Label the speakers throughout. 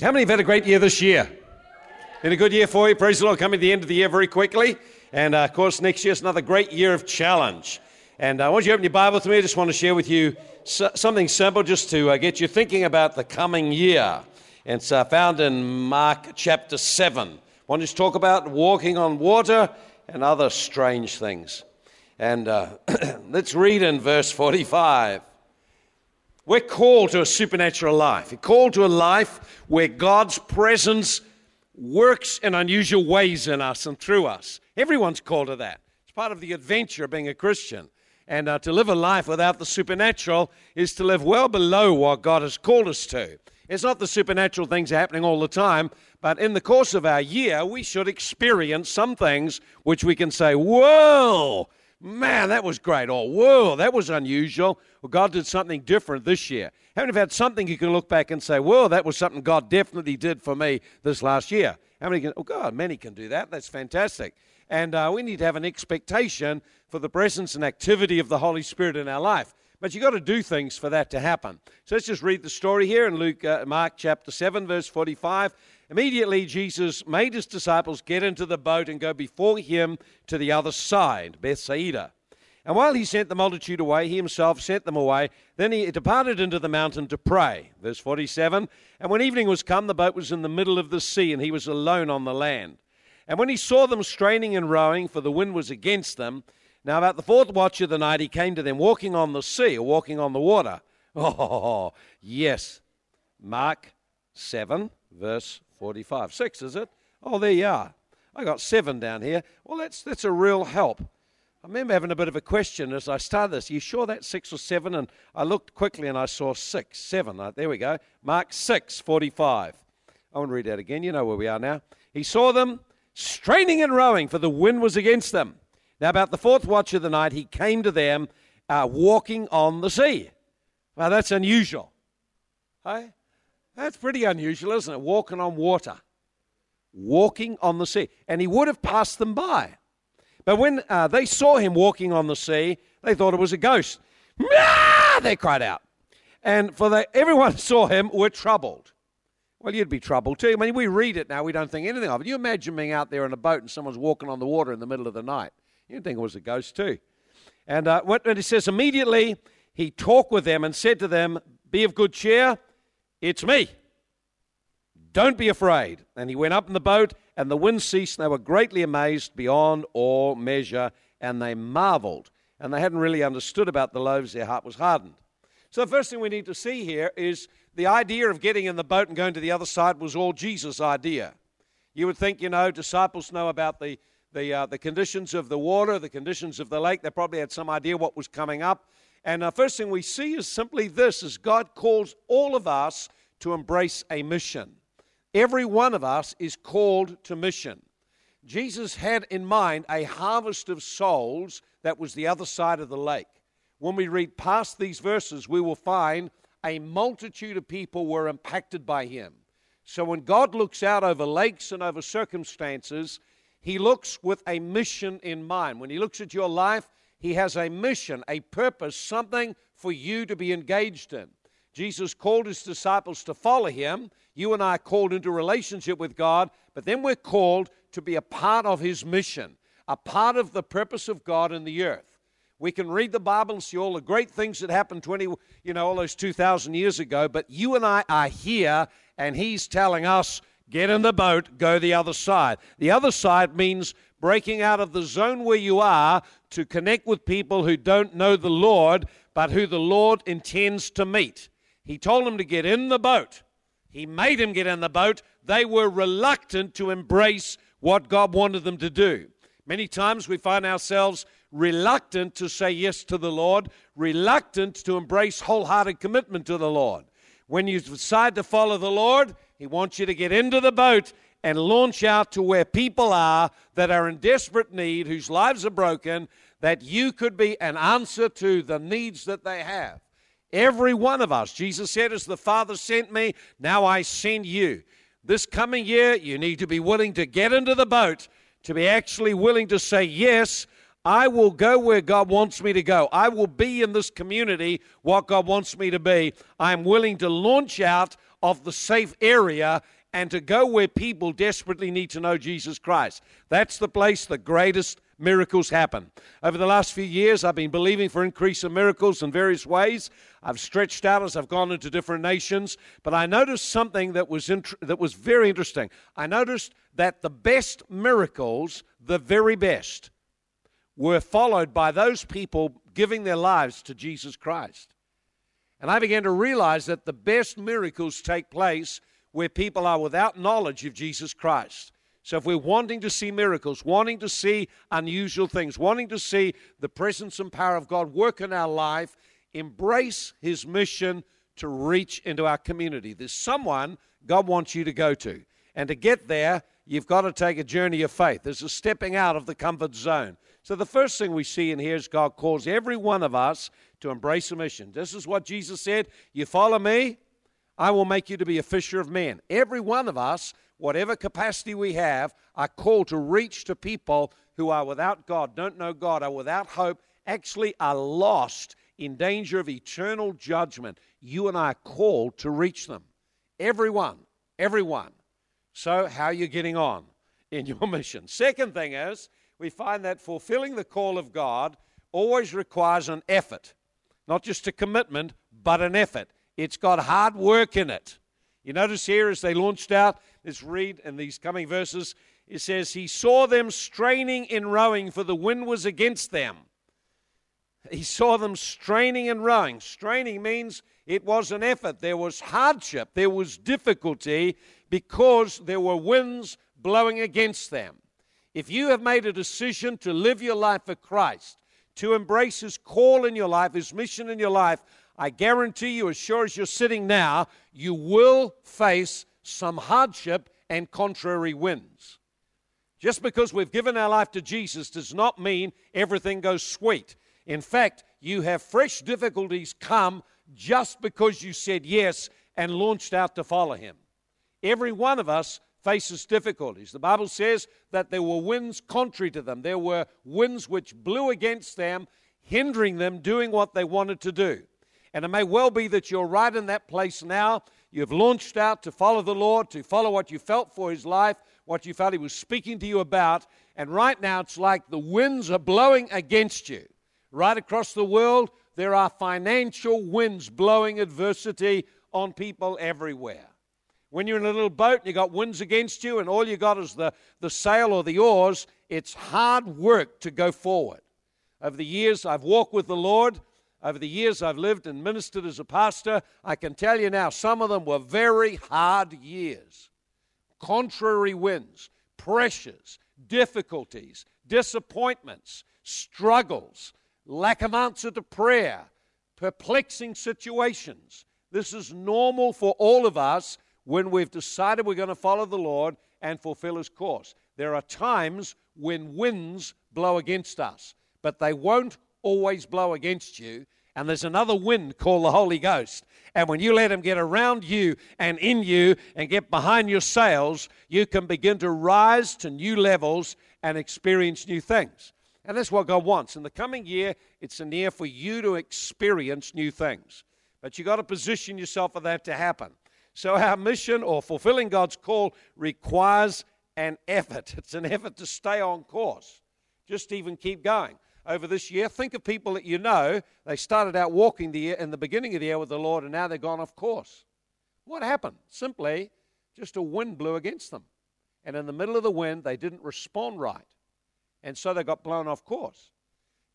Speaker 1: How many have had a great year this year? Been a good year for you. Praise the Lord. Coming to the end of the year very quickly. And uh, of course, next year is another great year of challenge. And uh, I want you open your Bible to me. I just want to share with you something simple just to uh, get you thinking about the coming year. And it's uh, found in Mark chapter 7. I want to talk about walking on water and other strange things. And uh, let's read in verse 45. We're called to a supernatural life. We're called to a life where God's presence works in unusual ways in us and through us. Everyone's called to that. It's part of the adventure of being a Christian. And uh, to live a life without the supernatural is to live well below what God has called us to. It's not the supernatural things happening all the time, but in the course of our year, we should experience some things which we can say, Whoa, man, that was great. Or, whoa, that was unusual. Well, God did something different this year. Haven't you had something you can look back and say, whoa, that was something God definitely did for me this last year? How many can, oh, God, many can do that. That's fantastic. And uh, we need to have an expectation for the presence and activity of the Holy Spirit in our life. But you've got to do things for that to happen. So let's just read the story here in Luke, uh, Mark chapter 7, verse 45. Immediately, Jesus made his disciples get into the boat and go before him to the other side, Bethsaida. And while he sent the multitude away, he himself sent them away. Then he departed into the mountain to pray. Verse 47 And when evening was come, the boat was in the middle of the sea, and he was alone on the land. And when he saw them straining and rowing, for the wind was against them, now about the fourth watch of the night, he came to them walking on the sea, or walking on the water. Oh, yes. Mark 7, verse 45. 6, is it? Oh, there you are. I got 7 down here. Well, that's, that's a real help. I remember having a bit of a question as I started this. Are you sure that's 6 or 7? And I looked quickly and I saw 6, 7. Uh, there we go. Mark 6, 45. I want to read that again. You know where we are now. He saw them straining and rowing, for the wind was against them. Now, about the fourth watch of the night, he came to them uh, walking on the sea. Well, that's unusual. Hey? That's pretty unusual, isn't it? Walking on water. Walking on the sea. And he would have passed them by. But when uh, they saw him walking on the sea, they thought it was a ghost. Ah! They cried out. And for the, everyone saw him were troubled. Well, you'd be troubled too. I mean, we read it now, we don't think anything of it. You imagine being out there in a boat and someone's walking on the water in the middle of the night. You'd think it was a ghost too. And uh, what it says, immediately he talked with them and said to them, Be of good cheer, it's me. Don't be afraid. And he went up in the boat, and the wind ceased, and they were greatly amazed beyond all measure, and they marveled. And they hadn't really understood about the loaves, their heart was hardened. So, the first thing we need to see here is the idea of getting in the boat and going to the other side was all Jesus' idea. You would think, you know, disciples know about the, the, uh, the conditions of the water, the conditions of the lake. They probably had some idea what was coming up. And the first thing we see is simply this is God calls all of us to embrace a mission. Every one of us is called to mission. Jesus had in mind a harvest of souls that was the other side of the lake. When we read past these verses, we will find a multitude of people were impacted by him. So when God looks out over lakes and over circumstances, he looks with a mission in mind. When he looks at your life, he has a mission, a purpose, something for you to be engaged in. Jesus called his disciples to follow him. You and I are called into relationship with God, but then we're called to be a part of his mission, a part of the purpose of God in the earth. We can read the Bible and see all the great things that happened 20, you know, all those 2,000 years ago, but you and I are here, and he's telling us, get in the boat, go the other side. The other side means breaking out of the zone where you are to connect with people who don't know the Lord, but who the Lord intends to meet. He told them to get in the boat. He made them get in the boat. They were reluctant to embrace what God wanted them to do. Many times we find ourselves reluctant to say yes to the Lord, reluctant to embrace wholehearted commitment to the Lord. When you decide to follow the Lord, He wants you to get into the boat and launch out to where people are that are in desperate need, whose lives are broken, that you could be an answer to the needs that they have. Every one of us, Jesus said, as the Father sent me, now I send you. This coming year, you need to be willing to get into the boat, to be actually willing to say, Yes, I will go where God wants me to go. I will be in this community what God wants me to be. I am willing to launch out of the safe area and to go where people desperately need to know Jesus Christ. That's the place the greatest miracles happen. Over the last few years, I've been believing for increase of miracles in various ways. I've stretched out as I've gone into different nations, but I noticed something that was int- that was very interesting. I noticed that the best miracles, the very best, were followed by those people giving their lives to Jesus Christ. And I began to realize that the best miracles take place where people are without knowledge of Jesus Christ. So, if we're wanting to see miracles, wanting to see unusual things, wanting to see the presence and power of God work in our life, embrace His mission to reach into our community. There's someone God wants you to go to. And to get there, you've got to take a journey of faith. There's a stepping out of the comfort zone. So, the first thing we see in here is God calls every one of us to embrace a mission. This is what Jesus said You follow me, I will make you to be a fisher of men. Every one of us whatever capacity we have, are called to reach to people who are without God, don't know God, are without hope, actually are lost in danger of eternal judgment. You and I are called to reach them. Everyone, everyone. So, how are you getting on in your mission? Second thing is, we find that fulfilling the call of God always requires an effort, not just a commitment, but an effort. It's got hard work in it. You notice here as they launched out, let's read in these coming verses, it says, He saw them straining in rowing, for the wind was against them. He saw them straining and rowing. Straining means it was an effort. There was hardship. There was difficulty because there were winds blowing against them. If you have made a decision to live your life for Christ, to embrace His call in your life, His mission in your life, I guarantee you, as sure as you're sitting now, you will face some hardship and contrary winds. Just because we've given our life to Jesus does not mean everything goes sweet. In fact, you have fresh difficulties come just because you said yes and launched out to follow Him. Every one of us faces difficulties. The Bible says that there were winds contrary to them, there were winds which blew against them, hindering them doing what they wanted to do. And it may well be that you're right in that place now. You've launched out to follow the Lord, to follow what you felt for His life, what you felt He was speaking to you about. And right now, it's like the winds are blowing against you. Right across the world, there are financial winds blowing adversity on people everywhere. When you're in a little boat and you've got winds against you, and all you've got is the, the sail or the oars, it's hard work to go forward. Over the years, I've walked with the Lord. Over the years I've lived and ministered as a pastor, I can tell you now, some of them were very hard years. Contrary winds, pressures, difficulties, disappointments, struggles, lack of answer to prayer, perplexing situations. This is normal for all of us when we've decided we're going to follow the Lord and fulfill His course. There are times when winds blow against us, but they won't always blow against you. And there's another wind called the Holy Ghost. And when you let Him get around you and in you and get behind your sails, you can begin to rise to new levels and experience new things. And that's what God wants. In the coming year, it's a year for you to experience new things. But you've got to position yourself for that to happen. So, our mission or fulfilling God's call requires an effort. It's an effort to stay on course, just even keep going over this year. Think of people that you know. They started out walking the year in the beginning of the year with the Lord, and now they've gone off course. What happened? Simply, just a wind blew against them. And in the middle of the wind, they didn't respond right. And so they got blown off course.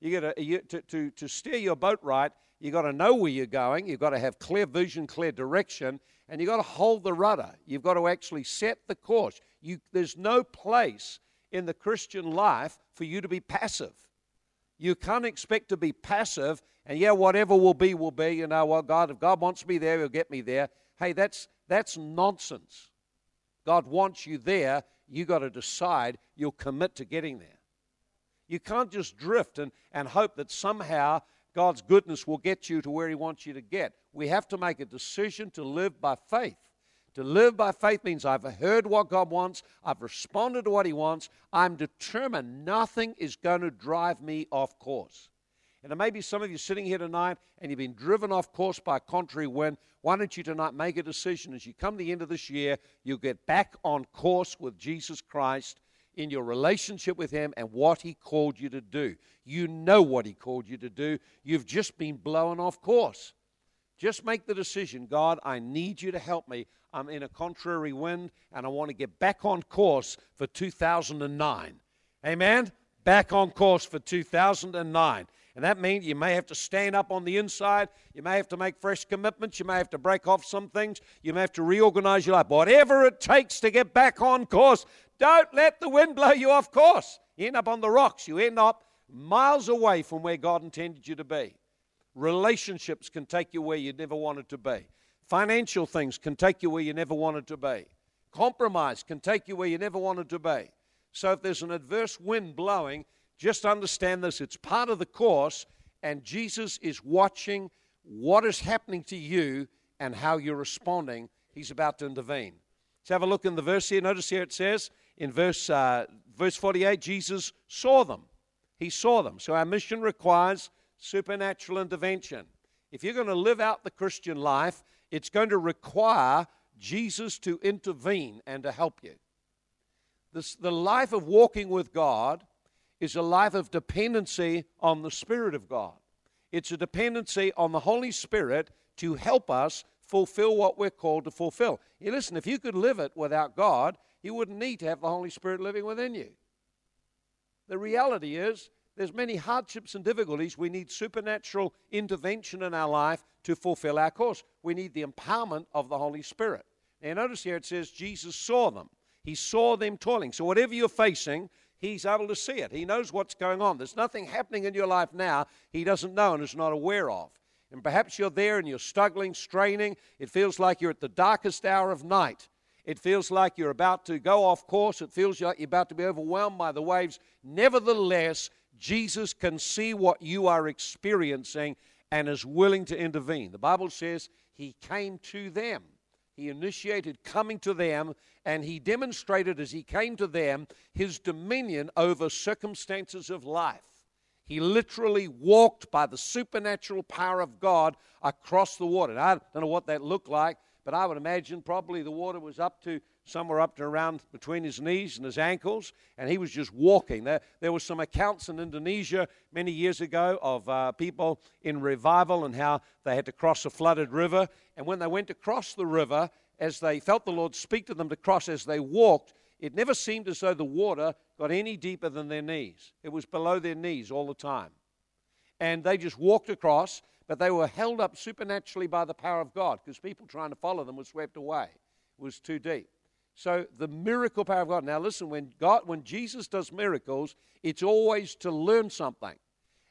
Speaker 1: You got to, to, to, to steer your boat right, you've got to know where you're going. You've got to have clear vision, clear direction, and you've got to hold the rudder. You've got to actually set the course. You, there's no place in the Christian life for you to be passive. You can't expect to be passive and, yeah, whatever will be, will be. You know, well, God, if God wants me there, He'll get me there. Hey, that's, that's nonsense. God wants you there. You got to decide you'll commit to getting there. You can't just drift and, and hope that somehow God's goodness will get you to where He wants you to get. We have to make a decision to live by faith. To live by faith means I've heard what God wants, I've responded to what He wants, I'm determined nothing is going to drive me off course. And there may be some of you sitting here tonight and you've been driven off course by a contrary wind. Why don't you tonight make a decision as you come to the end of this year, you'll get back on course with Jesus Christ in your relationship with Him and what He called you to do. You know what He called you to do. You've just been blown off course. Just make the decision God, I need you to help me. I'm in a contrary wind and I want to get back on course for 2009. Amen? Back on course for 2009. And that means you may have to stand up on the inside. You may have to make fresh commitments. You may have to break off some things. You may have to reorganize your life. Whatever it takes to get back on course, don't let the wind blow you off course. You end up on the rocks. You end up miles away from where God intended you to be. Relationships can take you where you never wanted to be. Financial things can take you where you never wanted to be. Compromise can take you where you never wanted to be. So if there's an adverse wind blowing, just understand this it's part of the course, and Jesus is watching what is happening to you and how you're responding. He's about to intervene. Let's have a look in the verse here. Notice here it says in verse, uh, verse 48 Jesus saw them. He saw them. So our mission requires supernatural intervention. If you're going to live out the Christian life, it's going to require Jesus to intervene and to help you. This, the life of walking with God is a life of dependency on the Spirit of God. It's a dependency on the Holy Spirit to help us fulfill what we're called to fulfill. You listen, if you could live it without God, you wouldn't need to have the Holy Spirit living within you. The reality is, there's many hardships and difficulties. We need supernatural intervention in our life to fulfill our course. We need the empowerment of the Holy Spirit. Now, notice here it says Jesus saw them. He saw them toiling. So, whatever you're facing, He's able to see it. He knows what's going on. There's nothing happening in your life now He doesn't know and is not aware of. And perhaps you're there and you're struggling, straining. It feels like you're at the darkest hour of night. It feels like you're about to go off course. It feels like you're about to be overwhelmed by the waves. Nevertheless, Jesus can see what you are experiencing and is willing to intervene. The Bible says he came to them. He initiated coming to them, and he demonstrated as he came to them his dominion over circumstances of life. He literally walked by the supernatural power of God across the water. I don't know what that looked like, but I would imagine probably the water was up to somewhere up to around between his knees and his ankles, and he was just walking. There, there were some accounts in Indonesia many years ago of uh, people in revival and how they had to cross a flooded river. And when they went to cross the river, as they felt the Lord speak to them to cross as they walked, it never seemed as though the water got any deeper than their knees. It was below their knees all the time. And they just walked across, but they were held up supernaturally by the power of God because people trying to follow them were swept away. It was too deep. So the miracle power of God. Now listen, when God when Jesus does miracles, it's always to learn something.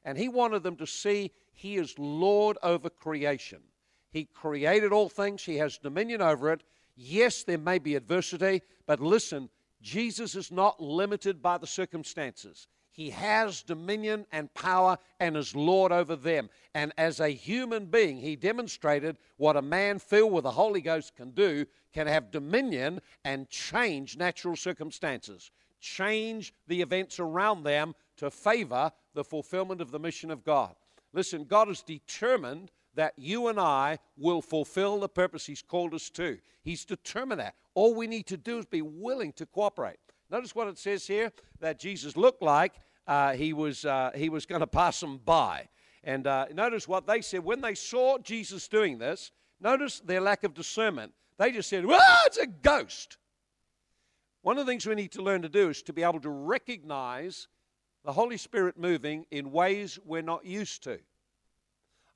Speaker 1: And he wanted them to see he is Lord over creation. He created all things, he has dominion over it. Yes, there may be adversity, but listen, Jesus is not limited by the circumstances. He has dominion and power and is Lord over them. And as a human being, he demonstrated what a man filled with the Holy Ghost can do can have dominion and change natural circumstances, change the events around them to favor the fulfillment of the mission of God. Listen, God is determined that you and I will fulfill the purpose He's called us to. He's determined that. All we need to do is be willing to cooperate. Notice what it says here that Jesus looked like uh, he was, uh, he was going to pass them by. And uh, notice what they said when they saw Jesus doing this. Notice their lack of discernment. They just said, Well, it's a ghost. One of the things we need to learn to do is to be able to recognize the Holy Spirit moving in ways we're not used to.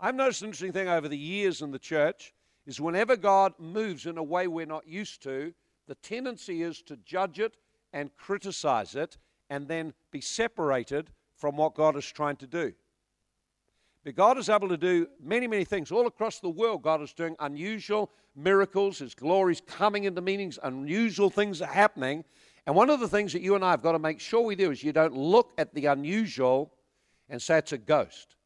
Speaker 1: I've noticed an interesting thing over the years in the church is whenever God moves in a way we're not used to, the tendency is to judge it and criticize it and then be separated from what God is trying to do. But God is able to do many, many things. All across the world, God is doing unusual miracles. His glory is coming into meanings. Unusual things are happening. And one of the things that you and I have got to make sure we do is you don't look at the unusual and say it's a ghost.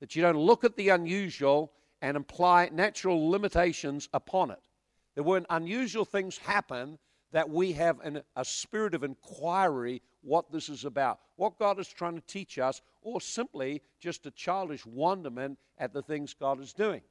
Speaker 1: That you don't look at the unusual and apply natural limitations upon it. That when unusual things happen, that we have an, a spirit of inquiry what this is about, what God is trying to teach us, or simply just a childish wonderment at the things God is doing.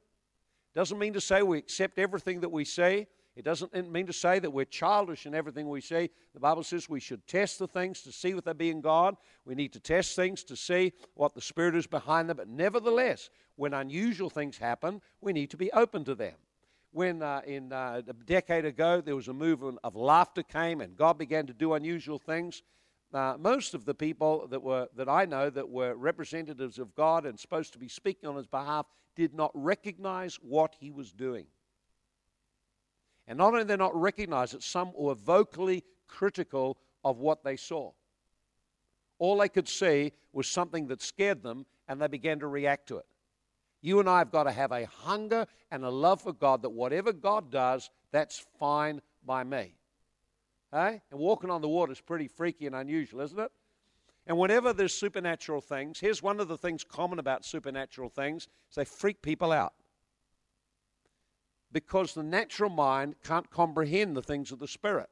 Speaker 1: Doesn't mean to say we accept everything that we say. It doesn't mean to say that we're childish in everything we say. The Bible says we should test the things to see if they be in God. We need to test things to see what the Spirit is behind them. But nevertheless, when unusual things happen, we need to be open to them when uh, in uh, a decade ago there was a movement of laughter came and God began to do unusual things. Uh, most of the people that were that I know that were representatives of God and supposed to be speaking on His behalf did not recognize what He was doing. And not only did they not recognize it, some were vocally critical of what they saw. All they could see was something that scared them, and they began to react to it. You and I have got to have a hunger and a love for God that whatever God does, that's fine by me. Hey? And walking on the water is pretty freaky and unusual, isn't it? And whenever there's supernatural things, here's one of the things common about supernatural things is they freak people out. Because the natural mind can't comprehend the things of the Spirit.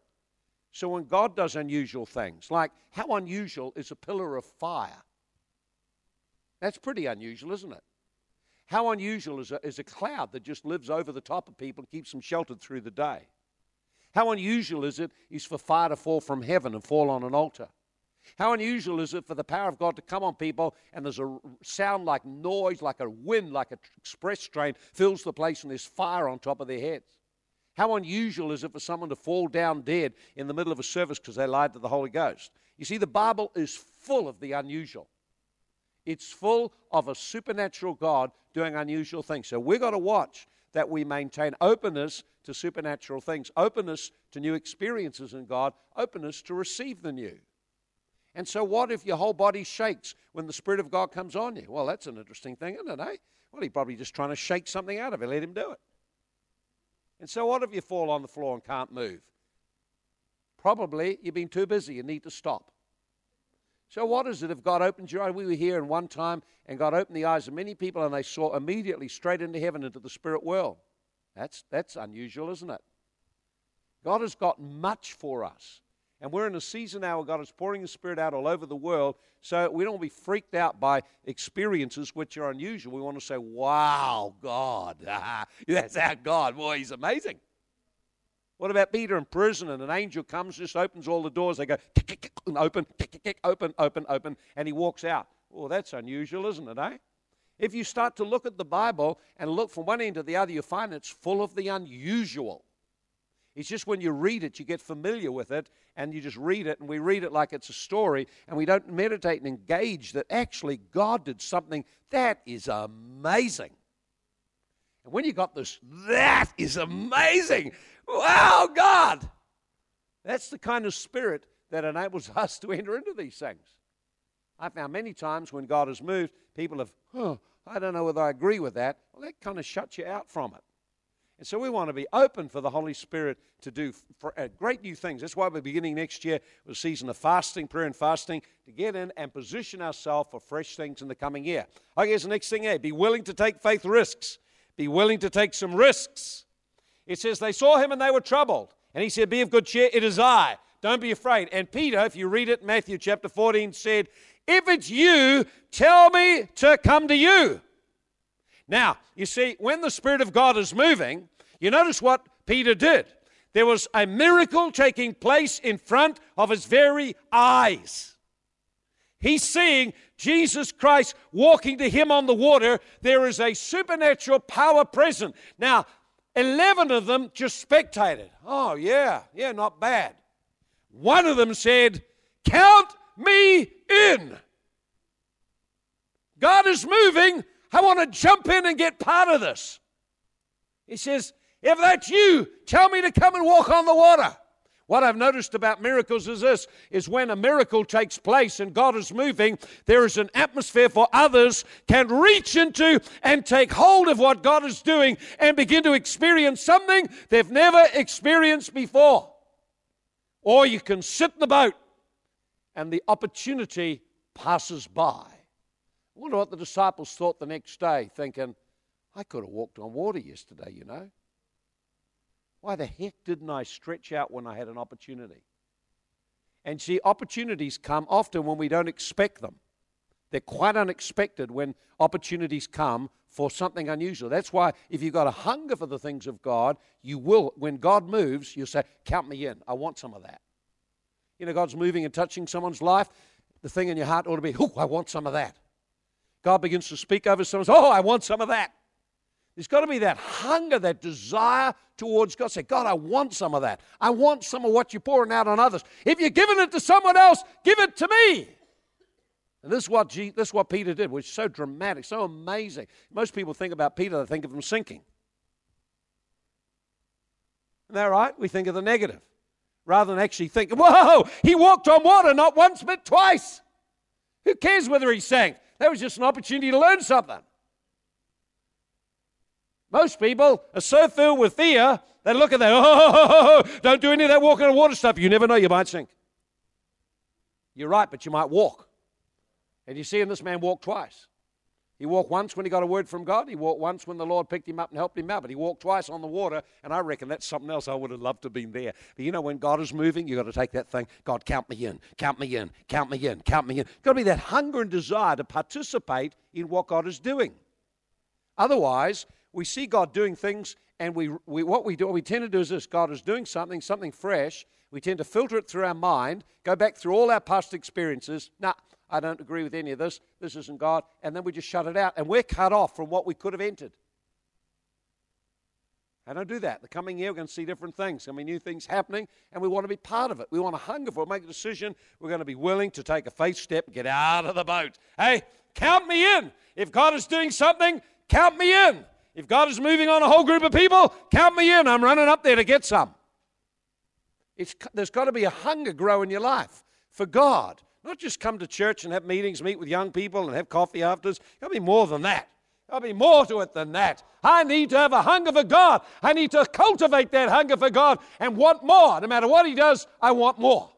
Speaker 1: So when God does unusual things, like how unusual is a pillar of fire? That's pretty unusual, isn't it? How unusual is a, is a cloud that just lives over the top of people and keeps them sheltered through the day? How unusual is it is for fire to fall from heaven and fall on an altar? How unusual is it for the power of God to come on people and there's a sound like noise, like a wind, like an express train fills the place and there's fire on top of their heads? How unusual is it for someone to fall down dead in the middle of a service because they lied to the Holy Ghost? You see, the Bible is full of the unusual. It's full of a supernatural God doing unusual things. So we've got to watch that we maintain openness to supernatural things, openness to new experiences in God, openness to receive the new. And so, what if your whole body shakes when the Spirit of God comes on you? Well, that's an interesting thing, isn't it, eh? Well, he's probably just trying to shake something out of it. Let him do it. And so, what if you fall on the floor and can't move? Probably you've been too busy. You need to stop. So, what is it if God opens your eyes? We were here in one time, and God opened the eyes of many people, and they saw immediately straight into heaven, into the spirit world. That's, that's unusual, isn't it? God has got much for us. And we're in a season now where God is pouring His Spirit out all over the world. So we don't want to be freaked out by experiences which are unusual. We want to say, wow, God. That's our God. Boy, He's amazing. What about Peter in prison and an angel comes, just opens all the doors. They go, and open, open, open, open, and he walks out. Well, that's unusual, isn't it, eh? If you start to look at the Bible and look from one end to the other, you find it's full of the unusual. It's just when you read it, you get familiar with it, and you just read it, and we read it like it's a story, and we don't meditate and engage that actually God did something that is amazing. And when you got this, that is amazing. Wow, God! That's the kind of spirit that enables us to enter into these things. I found many times when God has moved, people have, oh, I don't know whether I agree with that. Well, that kind of shuts you out from it. And so we want to be open for the Holy Spirit to do uh, great new things. That's why we're beginning next year with a season of fasting, prayer, and fasting to get in and position ourselves for fresh things in the coming year. Okay, here's the next thing here be willing to take faith risks. Be willing to take some risks. It says, They saw him and they were troubled. And he said, Be of good cheer, it is I. Don't be afraid. And Peter, if you read it, Matthew chapter 14, said, If it's you, tell me to come to you. Now, you see, when the Spirit of God is moving, you notice what Peter did. There was a miracle taking place in front of his very eyes. He's seeing Jesus Christ walking to him on the water. There is a supernatural power present. Now, 11 of them just spectated. Oh, yeah, yeah, not bad. One of them said, Count me in. God is moving. I want to jump in and get part of this. He says, If that's you, tell me to come and walk on the water. What I've noticed about miracles is this is when a miracle takes place and God is moving, there is an atmosphere for others can reach into and take hold of what God is doing and begin to experience something they've never experienced before. Or you can sit in the boat and the opportunity passes by. I wonder what the disciples thought the next day, thinking, I could have walked on water yesterday, you know. Why the heck didn't I stretch out when I had an opportunity? And see, opportunities come often when we don't expect them. They're quite unexpected when opportunities come for something unusual. That's why if you've got a hunger for the things of God, you will, when God moves, you'll say, Count me in. I want some of that. You know, God's moving and touching someone's life. The thing in your heart ought to be, Oh, I want some of that. God begins to speak over someone, Oh, I want some of that. There's got to be that hunger, that desire towards God. Say, God, I want some of that. I want some of what you're pouring out on others. If you're giving it to someone else, give it to me. And this is what, this is what Peter did, which is so dramatic, so amazing. Most people think about Peter, they think of him sinking. Isn't that right? We think of the negative rather than actually think, whoa, he walked on water not once but twice. Who cares whether he sank? That was just an opportunity to learn something. Most people are so filled with fear, they look at that, oh, don't do any of that walking on water stuff. You never know, you might sink. You're right, but you might walk. And you see, in this man walked twice. He walked once when he got a word from God. He walked once when the Lord picked him up and helped him out. But he walked twice on the water, and I reckon that's something else I would have loved to have been there. But you know, when God is moving, you've got to take that thing. God, count me in, count me in, count me in, count me in. It's Got to be that hunger and desire to participate in what God is doing. Otherwise, we see God doing things, and we, we what we do, what we tend to do is this: God is doing something, something fresh. We tend to filter it through our mind, go back through all our past experiences. Now, I don't agree with any of this. This isn't God. And then we just shut it out. And we're cut off from what we could have entered. I don't do that. The coming year, we're going to see different things. I mean, new things happening, and we want to be part of it. We want to hunger for it, make a decision. We're going to be willing to take a faith step, get out of the boat. Hey, count me in. If God is doing something, count me in. If God is moving on a whole group of people, count me in. I'm running up there to get some. It's, there's got to be a hunger grow in your life for God. Not just come to church and have meetings, meet with young people and have coffee afterwards. There'll be more than that. There'll be more to it than that. I need to have a hunger for God. I need to cultivate that hunger for God and want more. No matter what He does, I want more.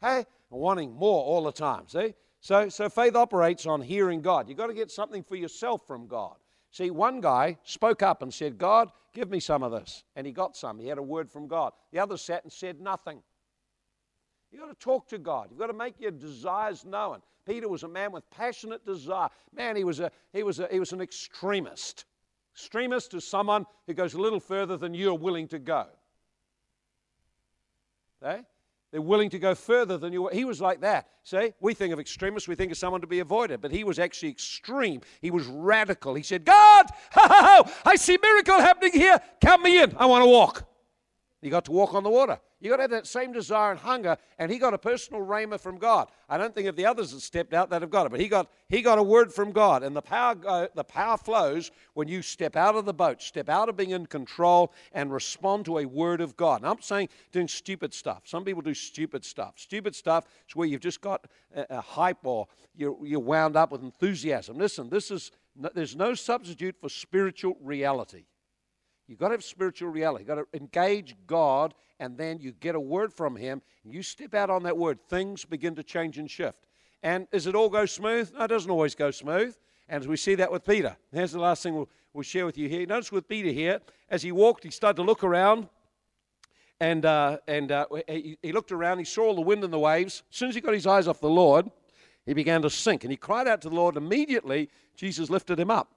Speaker 1: Hey, wanting more all the time. See? So, so faith operates on hearing God. You've got to get something for yourself from God. See, one guy spoke up and said, God, give me some of this. And he got some. He had a word from God. The other sat and said nothing. You've got to talk to God. You've got to make your desires known. Peter was a man with passionate desire. Man, he was, a, he was, a, he was an extremist. Extremist is someone who goes a little further than you're willing to go. Okay? They're willing to go further than you. He was like that. See, we think of extremists, we think of someone to be avoided, but he was actually extreme. He was radical. He said, God, I see miracle happening here. Count me in. I want to walk. He got to walk on the water. You've got to have that same desire and hunger. And he got a personal rhema from God. I don't think of the others that stepped out, they'd have got it. But he got, he got a word from God. And the power, uh, the power flows when you step out of the boat, step out of being in control, and respond to a word of God. And I'm saying doing stupid stuff. Some people do stupid stuff. Stupid stuff is where you've just got a, a hype or you're, you're wound up with enthusiasm. Listen, this is, there's no substitute for spiritual reality. You've got to have spiritual reality. You've got to engage God, and then you get a word from Him. And you step out on that word, things begin to change and shift. And does it all go smooth? No, it doesn't always go smooth. And as we see that with Peter. Here's the last thing we'll, we'll share with you here. Notice with Peter here, as he walked, he started to look around. And, uh, and uh, he, he looked around, he saw all the wind and the waves. As soon as he got his eyes off the Lord, he began to sink. And he cried out to the Lord. Immediately, Jesus lifted him up.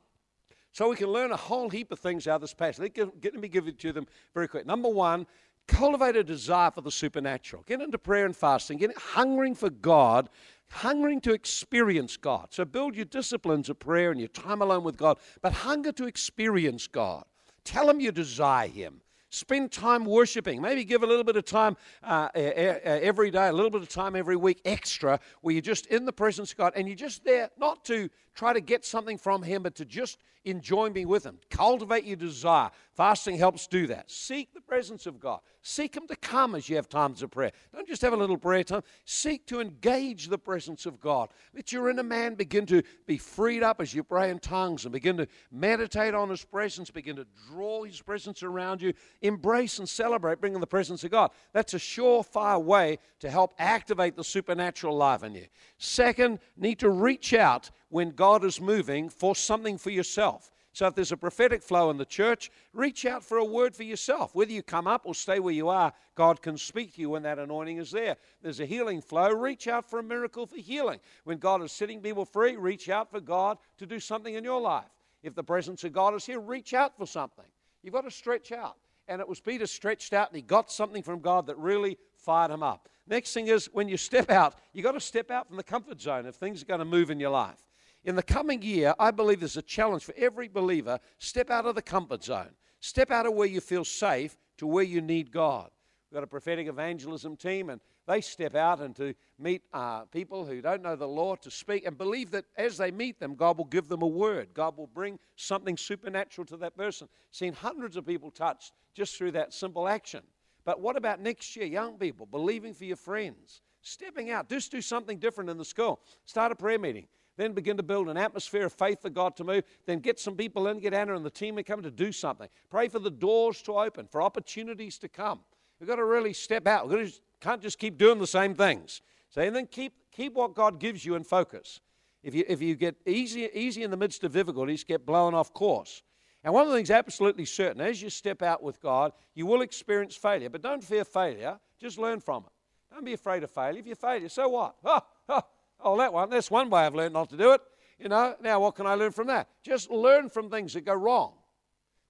Speaker 1: So we can learn a whole heap of things out of this passage. Let me give it to them very quick. Number one, cultivate a desire for the supernatural. Get into prayer and fasting. Get hungering for God, hungering to experience God. So build your disciplines of prayer and your time alone with God, but hunger to experience God. Tell Him you desire Him. Spend time worshiping. Maybe give a little bit of time uh, every day, a little bit of time every week extra, where you're just in the presence of God and you're just there not to try to get something from Him, but to just enjoy being with Him. Cultivate your desire. Fasting helps do that. Seek the presence of God. Seek Him to come as you have times of prayer. Don't just have a little prayer time. Seek to engage the presence of God. Let your inner man begin to be freed up as you pray in tongues and begin to meditate on His presence, begin to draw His presence around you. Embrace and celebrate bringing the presence of God. That's a surefire way to help activate the supernatural life in you. Second, need to reach out when God is moving for something for yourself. So if there's a prophetic flow in the church, reach out for a word for yourself. Whether you come up or stay where you are, God can speak to you when that anointing is there. There's a healing flow, reach out for a miracle for healing. When God is setting people free, reach out for God to do something in your life. If the presence of God is here, reach out for something. You've got to stretch out. And it was Peter stretched out and he got something from God that really fired him up. Next thing is when you step out, you've got to step out from the comfort zone if things are going to move in your life. In the coming year, I believe there's a challenge for every believer. Step out of the comfort zone. Step out of where you feel safe to where you need God. We've got a prophetic evangelism team, and they step out and to meet uh, people who don't know the Lord to speak and believe that as they meet them, God will give them a word. God will bring something supernatural to that person. Seen hundreds of people touched just through that simple action. But what about next year, young people, believing for your friends? Stepping out, just do something different in the school. Start a prayer meeting then begin to build an atmosphere of faith for God to move. Then get some people in, get Anna and the team and come to do something. Pray for the doors to open, for opportunities to come. We've got to really step out. We can't just keep doing the same things. So, and then keep, keep what God gives you in focus. If you, if you get easy, easy in the midst of difficulties, get blown off course. And one of the things absolutely certain, as you step out with God, you will experience failure. But don't fear failure, just learn from it. Don't be afraid of failure. If you fail, so what? Oh, oh, Oh, that one. That's one way I've learned not to do it. You know, now what can I learn from that? Just learn from things that go wrong.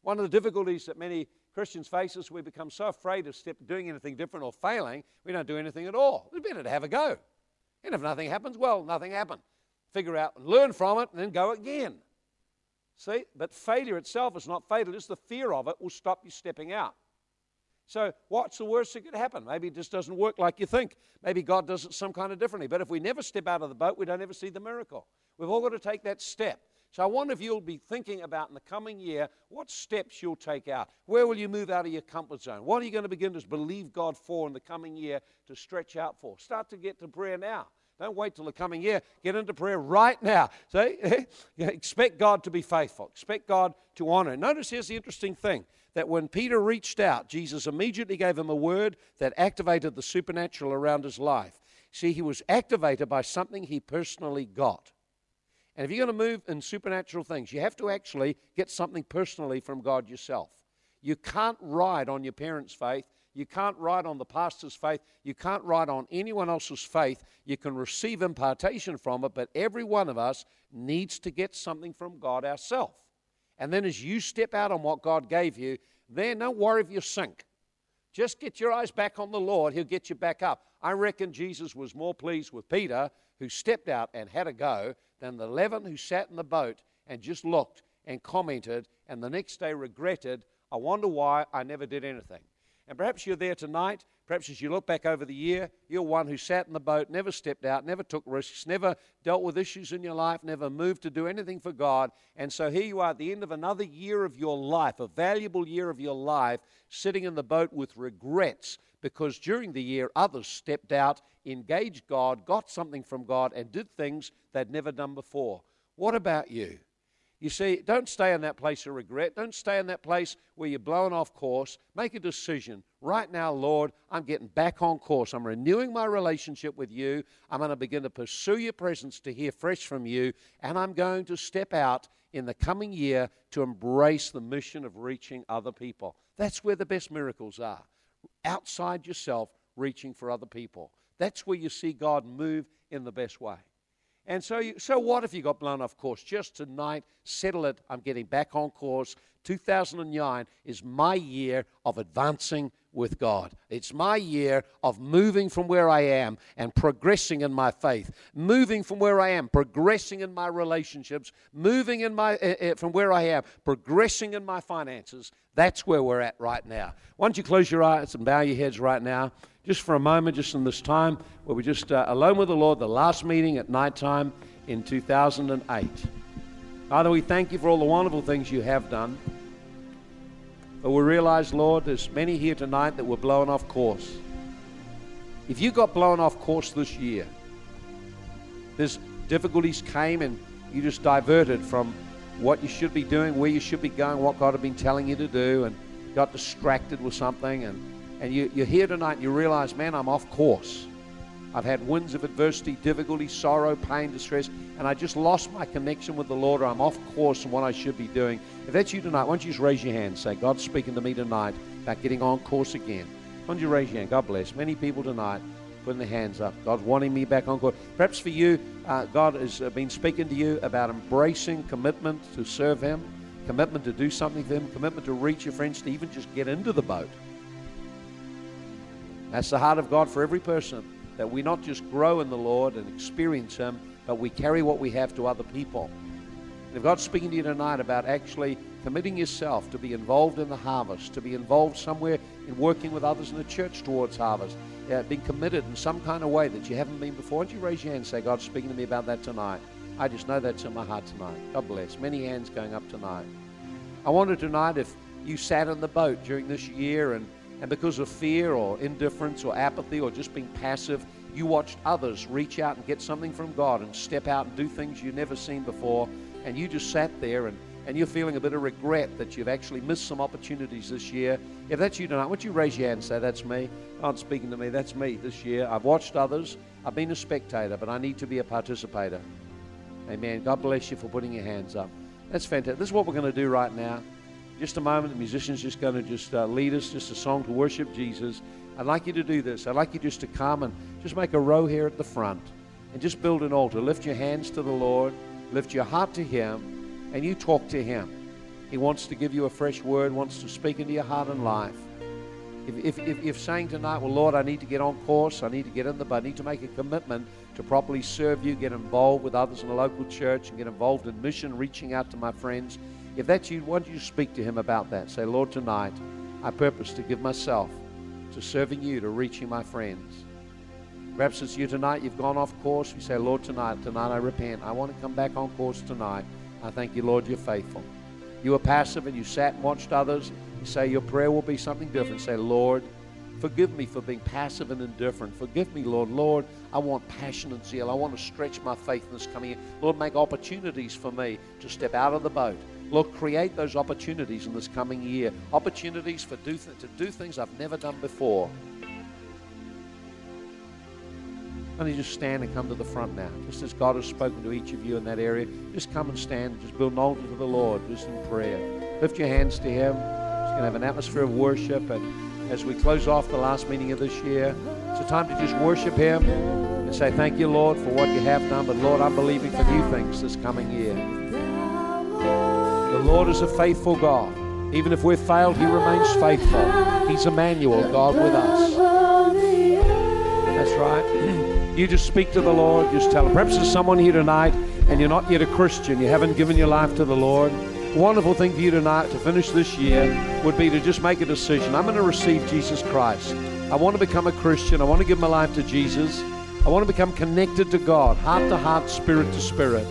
Speaker 1: One of the difficulties that many Christians face is we become so afraid of step, doing anything different or failing, we don't do anything at all. It's better to have a go. And if nothing happens, well, nothing happened. Figure out and learn from it and then go again. See? But failure itself is not fatal, just the fear of it will stop you stepping out. So, what's the worst that could happen? Maybe it just doesn't work like you think. Maybe God does it some kind of differently. But if we never step out of the boat, we don't ever see the miracle. We've all got to take that step. So, I wonder if you'll be thinking about in the coming year what steps you'll take out. Where will you move out of your comfort zone? What are you going to begin to believe God for in the coming year to stretch out for? Start to get to prayer now. Don't wait till the coming year. Get into prayer right now. See, expect God to be faithful. Expect God to honor. Notice here's the interesting thing that when Peter reached out, Jesus immediately gave him a word that activated the supernatural around his life. See, he was activated by something he personally got. And if you're going to move in supernatural things, you have to actually get something personally from God yourself. You can't ride on your parents' faith. You can't ride on the pastor's faith. You can't ride on anyone else's faith. You can receive impartation from it, but every one of us needs to get something from God ourselves. And then as you step out on what God gave you, then don't worry if you sink. Just get your eyes back on the Lord, He'll get you back up. I reckon Jesus was more pleased with Peter, who stepped out and had a go, than the 11 who sat in the boat and just looked and commented and the next day regretted, I wonder why I never did anything. And perhaps you're there tonight Perhaps as you look back over the year, you're one who sat in the boat, never stepped out, never took risks, never dealt with issues in your life, never moved to do anything for God. And so here you are at the end of another year of your life, a valuable year of your life, sitting in the boat with regrets because during the year others stepped out, engaged God, got something from God, and did things they'd never done before. What about you? You see, don't stay in that place of regret. Don't stay in that place where you're blown off course. Make a decision. Right now, Lord, I'm getting back on course. I'm renewing my relationship with you. I'm going to begin to pursue your presence to hear fresh from you. And I'm going to step out in the coming year to embrace the mission of reaching other people. That's where the best miracles are. Outside yourself, reaching for other people. That's where you see God move in the best way. And so, you, so what if you got blown off course? Just tonight, settle it. I'm getting back on course. 2009 is my year of advancing with God. It's my year of moving from where I am and progressing in my faith, moving from where I am, progressing in my relationships, moving in my, uh, from where I am, progressing in my finances. That's where we're at right now. Why don't you close your eyes and bow your heads right now? Just for a moment, just in this time where we're just uh, alone with the Lord, the last meeting at night time in 2008. Father, we thank you for all the wonderful things you have done. But we realize, Lord, there's many here tonight that were blown off course. If you got blown off course this year, there's difficulties came and you just diverted from what you should be doing, where you should be going, what God had been telling you to do, and got distracted with something and and you, you're here tonight and you realize, man, I'm off course. I've had winds of adversity, difficulty, sorrow, pain, distress, and I just lost my connection with the Lord, or I'm off course in what I should be doing. If that's you tonight, why don't you just raise your hand? Say, God's speaking to me tonight about getting on course again. Why don't you raise your hand? God bless. Many people tonight putting their hands up. God's wanting me back on course. Perhaps for you, uh, God has uh, been speaking to you about embracing commitment to serve Him, commitment to do something for Him, commitment to reach your friends, to even just get into the boat. That's the heart of God for every person that we not just grow in the Lord and experience Him, but we carry what we have to other people. And if God's speaking to you tonight about actually committing yourself to be involved in the harvest, to be involved somewhere in working with others in the church towards harvest, being committed in some kind of way that you haven't been before, would you raise your hand and say, God's speaking to me about that tonight? I just know that's in my heart tonight. God bless. Many hands going up tonight. I wonder tonight if you sat in the boat during this year and and because of fear or indifference or apathy or just being passive, you watched others reach out and get something from God and step out and do things you've never seen before. And you just sat there and, and you're feeling a bit of regret that you've actually missed some opportunities this year. If that's you tonight, don't you raise your hand and say, That's me? God's speaking to me. That's me this year. I've watched others. I've been a spectator, but I need to be a participator. Amen. God bless you for putting your hands up. That's fantastic. This is what we're going to do right now just a moment. The musician's just going to just uh, lead us, just a song to worship Jesus. I'd like you to do this. I'd like you just to come and just make a row here at the front and just build an altar. Lift your hands to the Lord, lift your heart to Him, and you talk to Him. He wants to give you a fresh word, wants to speak into your heart and life. If, if, if you're saying tonight, well, Lord, I need to get on course, I need to get in the, but I need to make a commitment to properly serve you, get involved with others in the local church, and get involved in mission, reaching out to my friends. If that's you, why don't you speak to him about that? Say, Lord, tonight I purpose to give myself to serving you, to reaching my friends. Perhaps it's you tonight, you've gone off course. You say, Lord, tonight, tonight I repent. I want to come back on course tonight. I thank you, Lord, you're faithful. You were passive and you sat and watched others. You say your prayer will be something different. Say, Lord, forgive me for being passive and indifferent. Forgive me, Lord. Lord, I want passion and zeal. I want to stretch my faith in this coming year. Lord, make opportunities for me to step out of the boat Lord, create those opportunities in this coming year. Opportunities for do th- to do things I've never done before. Only just stand and come to the front now. Just as God has spoken to each of you in that area, just come and stand. Just build an altar to the Lord, just in prayer. Lift your hands to Him. It's going to have an atmosphere of worship. And as we close off the last meeting of this year, it's a time to just worship Him and say, Thank you, Lord, for what you have done. But Lord, I'm believing for new things this coming year. The Lord is a faithful God. Even if we've failed, He remains faithful. He's Emmanuel, God with us. That's right. You just speak to the Lord, just tell Him. Perhaps there's someone here tonight and you're not yet a Christian, you haven't given your life to the Lord. Wonderful thing for you tonight to finish this year would be to just make a decision. I'm going to receive Jesus Christ. I want to become a Christian. I want to give my life to Jesus. I want to become connected to God, heart to heart, spirit to spirit.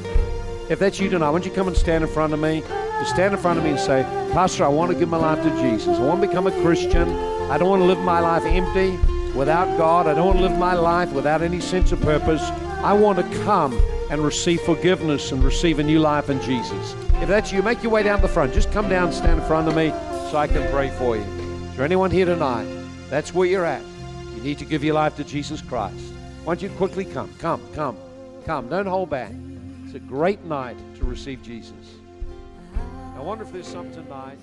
Speaker 1: If that's you tonight, why don't you come and stand in front of me? Just stand in front of me and say, Pastor, I want to give my life to Jesus. I want to become a Christian. I don't want to live my life empty without God. I don't want to live my life without any sense of purpose. I want to come and receive forgiveness and receive a new life in Jesus. If that's you, make your way down the front. Just come down, and stand in front of me so I can pray for you. Is there anyone here tonight? That's where you're at. You need to give your life to Jesus Christ. Why don't you quickly come? Come, come, come. Don't hold back. It's a great night to receive Jesus. I wonder if there's some tonight.